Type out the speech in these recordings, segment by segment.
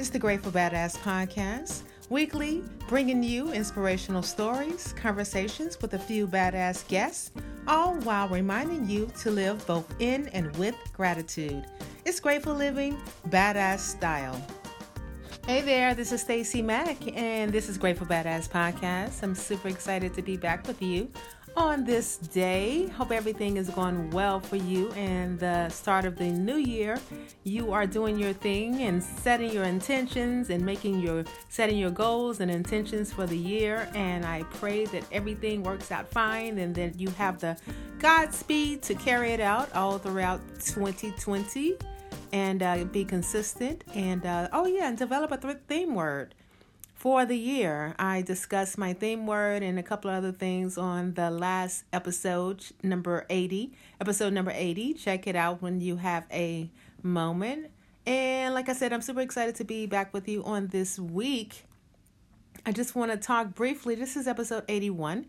It's the Grateful Badass Podcast, weekly bringing you inspirational stories, conversations with a few badass guests, all while reminding you to live both in and with gratitude. It's Grateful Living, Badass Style. Hey there, this is Stacy Mack, and this is Grateful Badass Podcast. I'm super excited to be back with you on this day. Hope everything is going well for you and the start of the new year. You are doing your thing and setting your intentions and making your setting your goals and intentions for the year. And I pray that everything works out fine and that you have the Godspeed to carry it out all throughout 2020 and uh, be consistent. And uh, oh yeah, and develop a th- theme word for the year. I discussed my theme word and a couple of other things on the last episode, number 80. Episode number 80. Check it out when you have a moment. And like I said, I'm super excited to be back with you on this week. I just want to talk briefly. This is episode 81.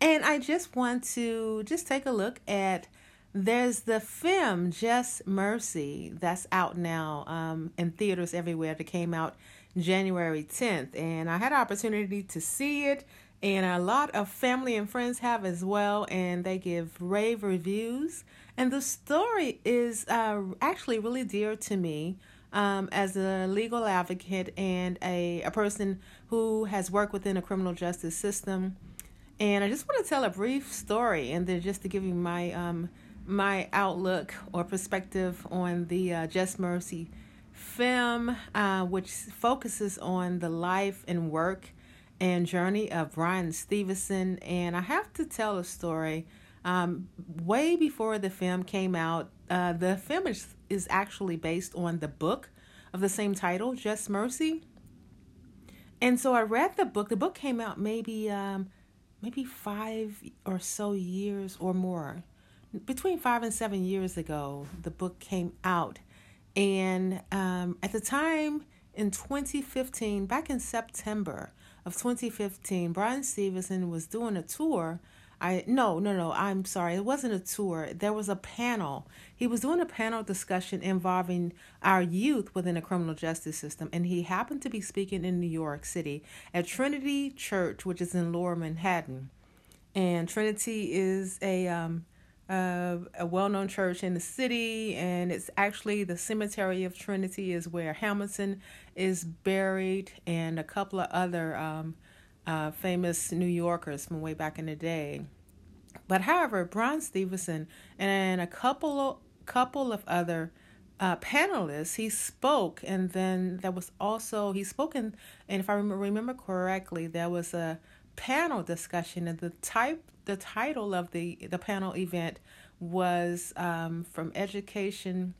And I just want to just take a look at there's the film Just Mercy that's out now um, in theaters everywhere that came out January 10th. And I had an opportunity to see it, and a lot of family and friends have as well, and they give rave reviews. And the story is uh, actually really dear to me. Um, as a legal advocate and a, a person who has worked within a criminal justice system. And I just want to tell a brief story and then just to give you my um, my outlook or perspective on the uh, Just Mercy film, uh, which focuses on the life and work and journey of Bryan Stevenson. And I have to tell a story. Um, way before the film came out, uh, the film is, is actually based on the book of the same title, Just Mercy. And so I read the book. The book came out maybe um, maybe five or so years or more. Between five and seven years ago, the book came out. And um, at the time in 2015, back in September of 2015, Bryan Stevenson was doing a tour. I no no no I'm sorry it wasn't a tour there was a panel he was doing a panel discussion involving our youth within the criminal justice system and he happened to be speaking in New York City at Trinity Church which is in Lower Manhattan and Trinity is a um, uh, a well-known church in the city, and it's actually the cemetery of Trinity is where Hamilton is buried, and a couple of other um, uh, famous New Yorkers from way back in the day. But however, Bryan Stevenson and a couple of, couple of other uh, panelists, he spoke, and then there was also he spoke in, and if I remember correctly, there was a panel discussion, and the type the title of the the panel event was um, from education.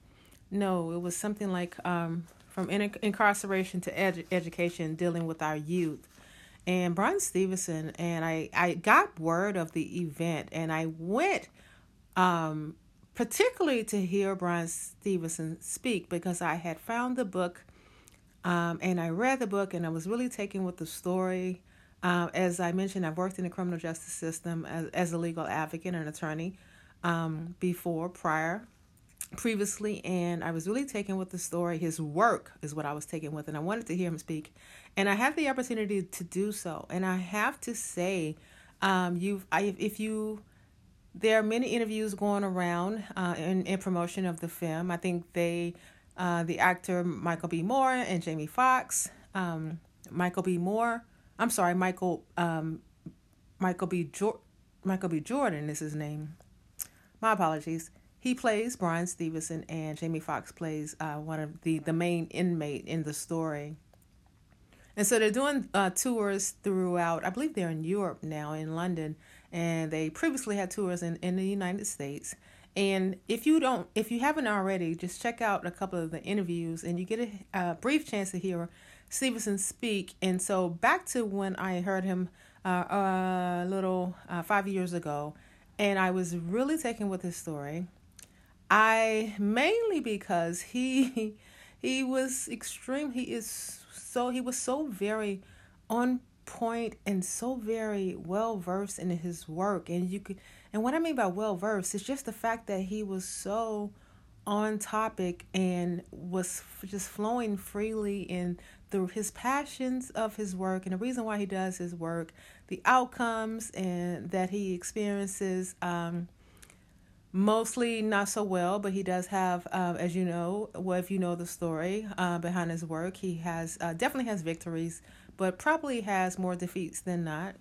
No, it was something like um, from in- incarceration to ed- education, dealing with our youth. And Bryan Stevenson and I, I got word of the event, and I went um, particularly to hear Bryan Stevenson speak because I had found the book um, and I read the book, and I was really taken with the story. Uh, as I mentioned, I've worked in the criminal justice system as, as a legal advocate and attorney um, before, prior, previously, and I was really taken with the story. His work is what I was taken with, and I wanted to hear him speak. And I had the opportunity to do so. And I have to say, um, you, I, if you, there are many interviews going around uh, in, in promotion of the film. I think they, uh, the actor Michael B. Moore and Jamie Foxx, um, Michael B. Moore I'm sorry, Michael um, Michael B. Jo- Michael B. Jordan is his name. My apologies. He plays Bryan Stevenson, and Jamie Foxx plays uh, one of the the main inmate in the story. And so they're doing uh, tours throughout. I believe they're in Europe now, in London, and they previously had tours in in the United States. And if you don't, if you haven't already, just check out a couple of the interviews, and you get a, a brief chance to hear Stevenson speak. And so back to when I heard him uh, a little uh, five years ago, and I was really taken with his story. I mainly because he he was extreme. He is so he was so very on point and so very well versed in his work. And you could and what I mean by well versed is just the fact that he was so on topic and was just flowing freely in through his passions of his work and the reason why he does his work, the outcomes and that he experiences. Um, mostly not so well, but he does have, uh, as you know, well, if you know the story uh, behind his work, he has uh, definitely has victories, but probably has more defeats than not.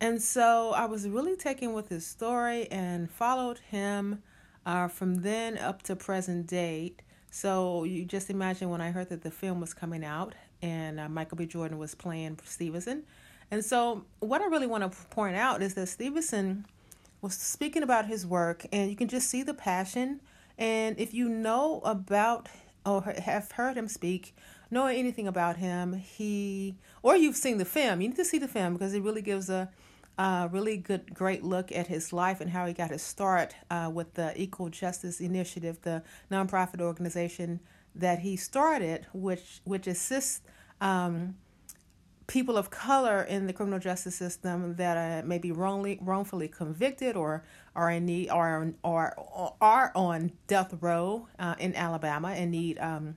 And so I was really taken with his story and followed him uh, from then up to present date. So you just imagine when I heard that the film was coming out and uh, Michael B. Jordan was playing Stevenson. And so what I really want to point out is that Stevenson was speaking about his work, and you can just see the passion. And if you know about or have heard him speak, know anything about him, he or you've seen the film, you need to see the film because it really gives a, a really good, great look at his life and how he got his start uh, with the Equal Justice Initiative, the nonprofit organization that he started, which which assists. Um, people of color in the criminal justice system that are maybe wrongly wrongfully convicted or are in need or or are on death row uh, in Alabama and need um,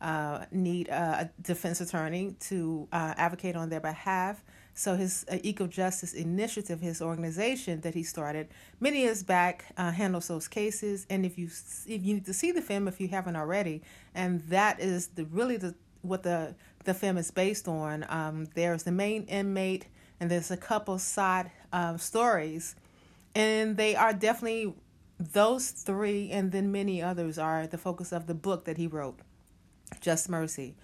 uh, need a defense attorney to uh, advocate on their behalf. So his uh, Equal Justice Initiative, his organization that he started many years back, uh, handles those cases. And if you if you need to see the film if you haven't already, and that is the really the what the the film is based on. Um, there's the main inmate, and there's a couple side um, stories, and they are definitely those three, and then many others are the focus of the book that he wrote, Just Mercy.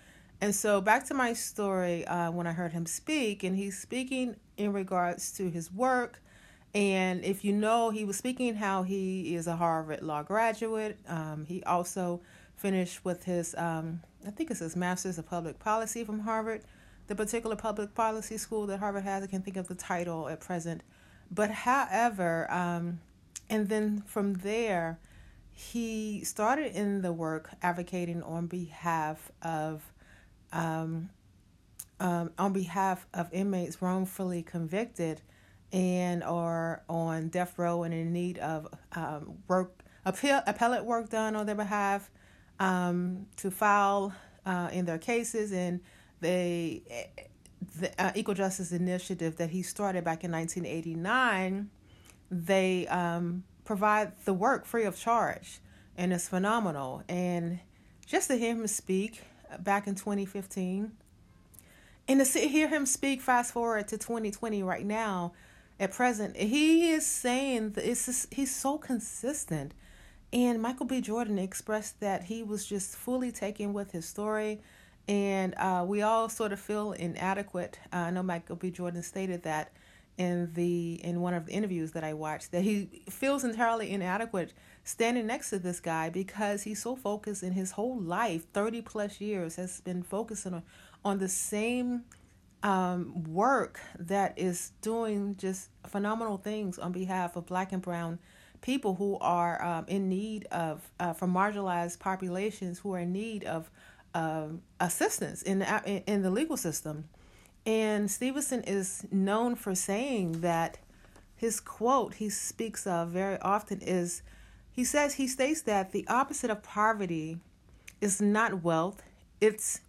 And so back to my story uh, when I heard him speak, and he's speaking in regards to his work. And if you know, he was speaking how he is a Harvard Law graduate. Um, he also finished with his um, I think it's his master's of public policy from Harvard, the particular public policy school that Harvard has. I can't think of the title at present. But however, um, and then from there, he started in the work advocating on behalf of um, um, on behalf of inmates wrongfully convicted and are on death row and in need of um, work appeal, appellate work done on their behalf um, to file uh, in their cases, and they the uh, Equal Justice Initiative that he started back in 1989, they um, provide the work free of charge, and it's phenomenal. And just to hear him speak back in 2015, and to hear him speak fast forward to 2020 right now, at present, he is saying that it's just, he's so consistent and Michael B. Jordan expressed that he was just fully taken with his story. And uh, we all sort of feel inadequate. Uh, I know Michael B. Jordan stated that in the in one of the interviews that I watched that he feels entirely inadequate standing next to this guy because he's so focused in his whole life, 30 plus years, has been focusing on, on the same um, work that is doing just phenomenal things on behalf of black and brown people who are um, in need of, uh, from marginalized populations who are in need of um, assistance in, in the legal system. And Stevenson is known for saying that his quote he speaks of very often is he says he states that the opposite of poverty is not wealth it's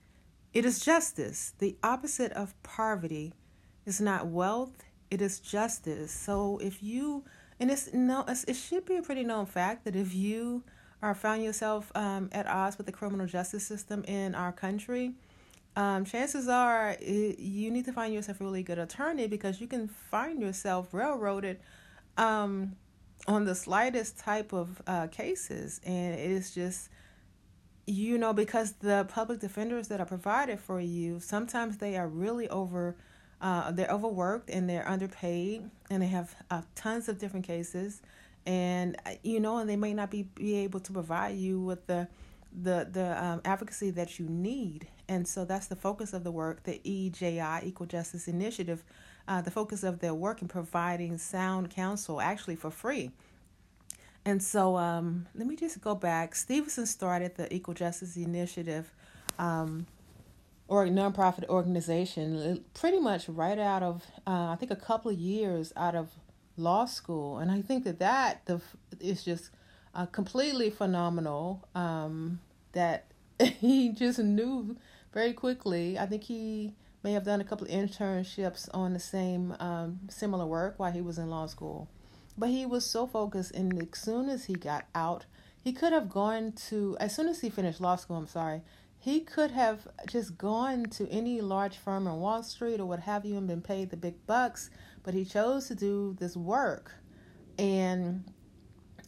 it is justice. The opposite of poverty is not wealth it is justice. So if you and it's no, it should be a pretty known fact that if you are found yourself um, at odds with the criminal justice system in our country, um, chances are it, you need to find yourself a really good attorney because you can find yourself railroaded um, on the slightest type of uh, cases, and it's just you know because the public defenders that are provided for you sometimes they are really over uh, they're overworked and they're underpaid, and they have uh, tons of different cases, and uh, you know, and they may not be, be able to provide you with the the the um, advocacy that you need. And so that's the focus of the work, the EJI Equal Justice Initiative. Uh, the focus of their work in providing sound counsel actually for free. And so um, let me just go back. Stevenson started the Equal Justice Initiative um, or nonprofit organization pretty much right out of uh, I think a couple of years out of law school, and I think that that the is just uh, completely phenomenal. Um, that he just knew very quickly. I think he may have done a couple of internships on the same um, similar work while he was in law school. But he was so focused, and as soon as he got out, he could have gone to, as soon as he finished law school, I'm sorry, he could have just gone to any large firm on Wall Street or what have you and been paid the big bucks, but he chose to do this work. And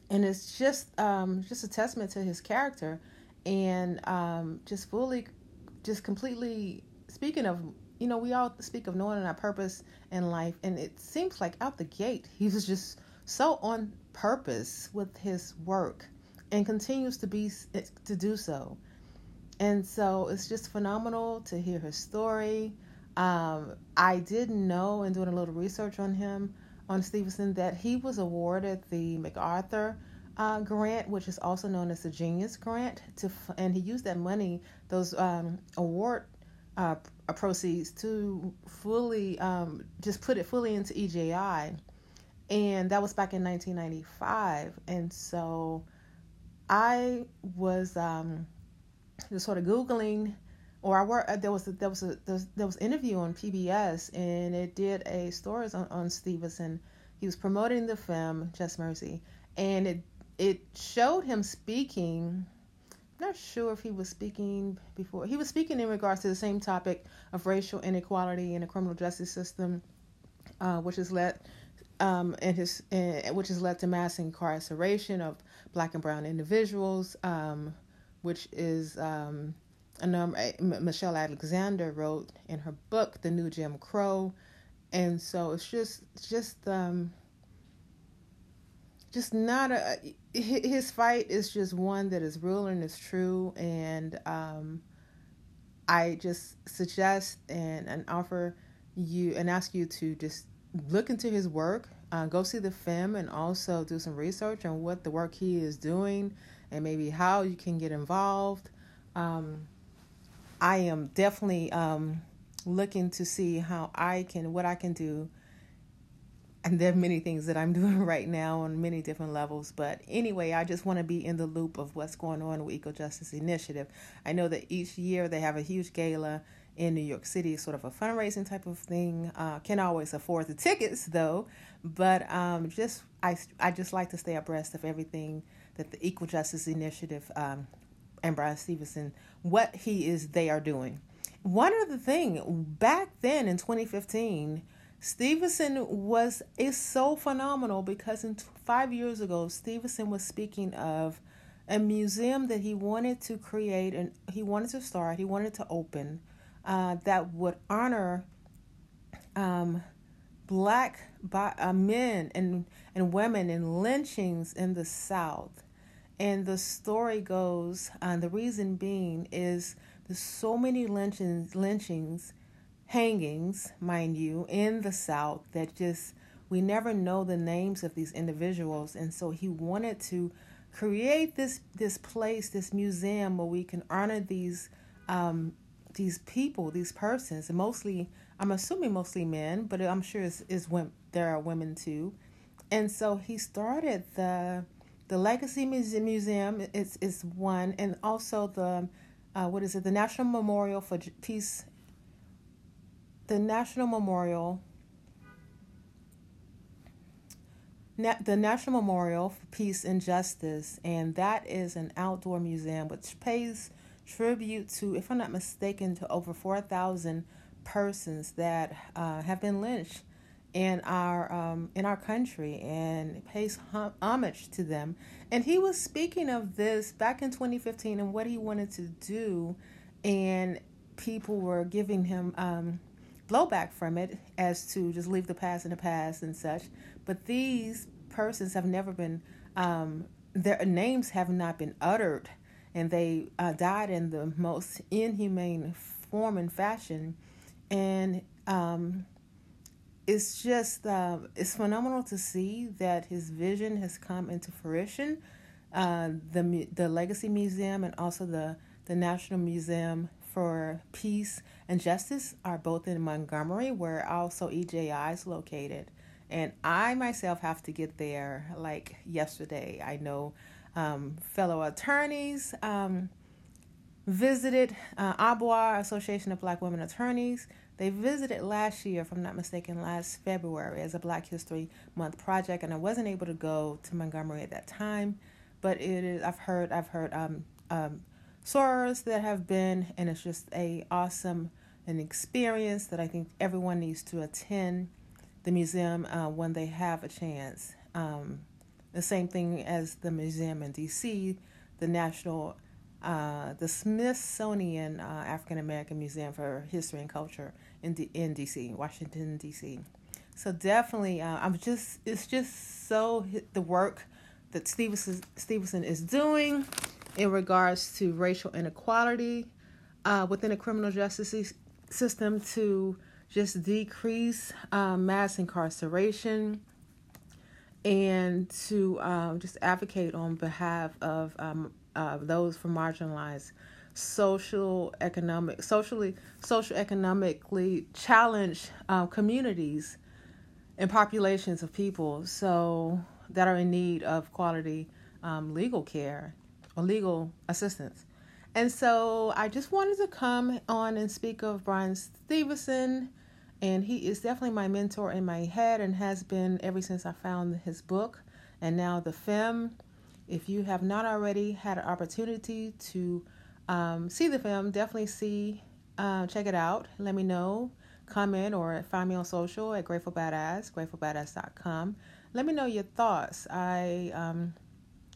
and it's just um, just a testament to his character and um, just fully just completely speaking of you know we all speak of knowing our purpose in life and it seems like out the gate he was just so on purpose with his work and continues to be to do so. And so it's just phenomenal to hear his story. Um, i didn't know in doing a little research on him on stevenson that he was awarded the macarthur uh, grant, which is also known as the Genius Grant, to and he used that money, those um, award uh, proceeds, to fully um, just put it fully into EJI, and that was back in 1995. And so, I was um, just sort of googling, or I work. Uh, there was a, there was a there was, there was interview on PBS, and it did a stories on, on Stevenson. He was promoting the film Just Mercy, and it it showed him speaking. Not sure if he was speaking before. He was speaking in regards to the same topic of racial inequality in the criminal justice system, uh, which has led um, and his uh, which has led to mass incarceration of black and brown individuals, um, which is um, a number Michelle Alexander wrote in her book, The New Jim Crow, and so it's just just um, just not a his fight is just one that is real and is true and um, i just suggest and, and offer you and ask you to just look into his work uh, go see the film and also do some research on what the work he is doing and maybe how you can get involved. Um, i am definitely um, looking to see how i can what i can do and there are many things that I'm doing right now on many different levels. But anyway, I just want to be in the loop of what's going on with Equal Justice Initiative. I know that each year they have a huge gala in New York City, sort of a fundraising type of thing. Uh, can always afford the tickets though, but um, just I I just like to stay abreast of everything that the Equal Justice Initiative um, and Bryan Stevenson what he is they are doing. One other thing, back then in 2015 Stevenson was is so phenomenal because in five years ago, Stevenson was speaking of a museum that he wanted to create and he wanted to start, he wanted to open uh, that would honor um, black uh, men and, and women and lynchings in the South. And the story goes, uh, the reason being is there's so many lynchings, lynchings hangings, mind you, in the South that just we never know the names of these individuals, and so he wanted to create this this place, this museum where we can honor these um, these people, these persons, and mostly I'm assuming mostly men, but I'm sure it's, it's there are women too, and so he started the the Legacy Museum. It's is one, and also the uh, what is it? The National Memorial for Peace the National Memorial the National Memorial for Peace and Justice, and that is an outdoor museum which pays tribute to, if I'm not mistaken, to over 4,000 persons that uh, have been lynched in our um, in our country and pays hum- homage to them. And he was speaking of this back in 2015 and what he wanted to do, and people were giving him. Um, blowback from it as to just leave the past in the past and such. But these persons have never been, um, their names have not been uttered, and they uh, died in the most inhumane form and fashion. And um, it's just uh, it's phenomenal to see that his vision has come into fruition. Uh, the the Legacy Museum and also the the National Museum for Peace and Justice are both in Montgomery, where also EJI is located. And I myself have to get there like yesterday. I know um, fellow attorneys um, visited uh, Association of Black Women Attorneys. They visited last year, if I'm not mistaken, last February as a Black History Month project, and I wasn't able to go to Montgomery at that time, but it is. I've heard. I've heard um, um, sorors that have been, and it's just a awesome an experience that I think everyone needs to attend the museum uh, when they have a chance. Um, the same thing as the museum in D.C., the National, uh, the Smithsonian uh, African American Museum for History and Culture in D- in D.C., Washington D.C. So definitely, uh, I'm just it's just so the work that Stevenson Stevenson is doing in regards to racial inequality uh, within the criminal justice system to just decrease um, mass incarceration and to um, just advocate on behalf of um, uh, those from marginalized social economic socially social economically challenged uh, communities and populations of people so that are in need of quality um, legal care legal assistance and so I just wanted to come on and speak of Bryan Stevenson. And he is definitely my mentor in my head and has been ever since I found his book and now the film. If you have not already had an opportunity to um, see the film, definitely see, uh, check it out. Let me know. Comment or find me on social at Grateful Badass, gratefulbadass.com. Let me know your thoughts. I um,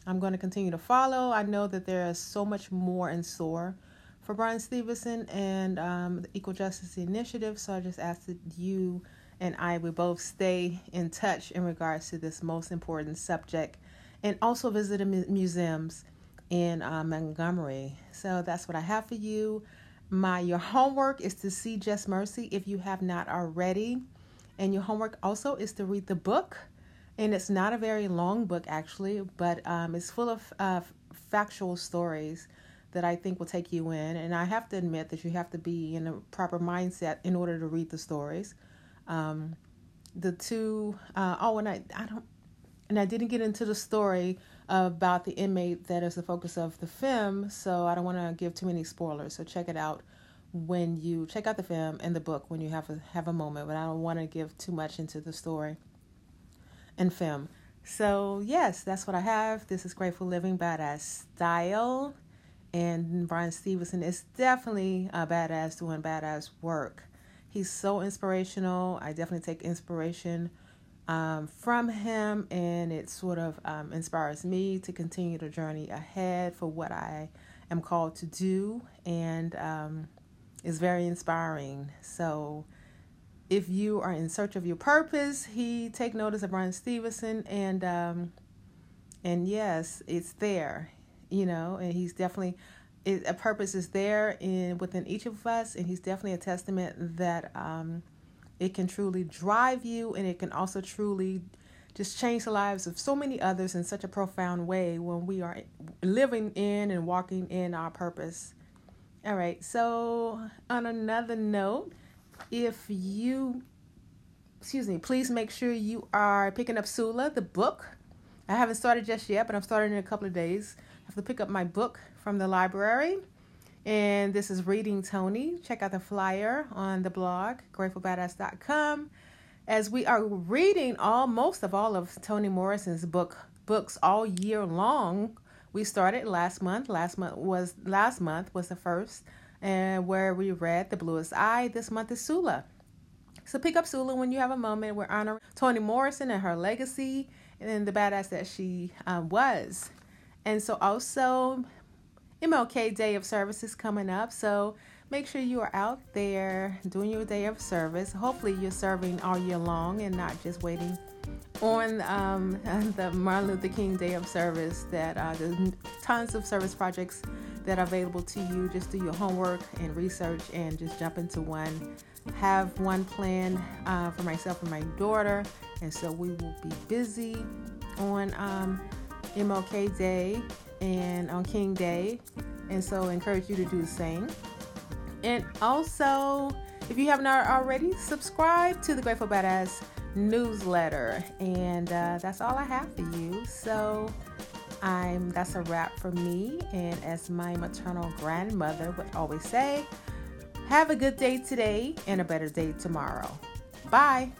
I'm going to continue to follow. I know that there is so much more in store for Bryan Stevenson and um, the Equal Justice Initiative. So I just ask that you and I we both stay in touch in regards to this most important subject, and also visit the museums in uh, Montgomery. So that's what I have for you. My your homework is to see Just Mercy if you have not already, and your homework also is to read the book and it's not a very long book actually, but um, it's full of uh, factual stories that I think will take you in. And I have to admit that you have to be in a proper mindset in order to read the stories. Um, the two, uh, oh, and I, I don't, and I didn't get into the story about the inmate that is the focus of the film, so I don't want to give too many spoilers. So check it out when you check out the film and the book when you have a have a moment. But I don't want to give too much into the story and film. So, yes, that's what I have. This is Grateful Living Badass Style. And Bryan Stevenson is definitely a badass doing badass work. He's so inspirational. I definitely take inspiration um, from him, and it sort of um, inspires me to continue the journey ahead for what I am called to do, and um, is very inspiring. So, if you are in search of your purpose, he take notice of Bryan Stevenson and um, and yes, it's there, you know, and he's definitely it, a purpose is there in within each of us, and he's definitely a testament that um, it can truly drive you, and it can also truly just change the lives of so many others in such a profound way when we are living in and walking in our purpose. All right, so on another note, if you, excuse me, please make sure you are picking up Sula, the book. I haven't started just yet, but I'm starting in a couple of days. I have to pick up my book from the library. And this is Reading Toni. Check out the flyer on the blog, gratefulbadass.com. As we are reading all most of all of Toni Morrison's book books all year long. We started last month. Last month was last month was the first and where we read The Bluest Eye. This month is Sula. So pick up Sula when you have a moment. We're honoring Toni Morrison and her legacy and the badass that she um, was. And so also MLK Day of Service is coming up. So make sure you are out there doing your day of service. Hopefully you're serving all year long and not just waiting on um, the Martin Luther King Day of Service that uh, there's tons of service projects that are available to you. Just do your homework and research and just jump into one. Have one plan uh, for myself and my daughter, and so we will be busy on um, MLK Day and on King Day, and so I encourage you to do the same. And also, if you have not already, subscribe to the Grateful Badass newsletter, and uh, that's all I have for you. So I'm that's a wrap for me. And as my maternal grandmother would always say, have a good day today and a better day tomorrow. Bye.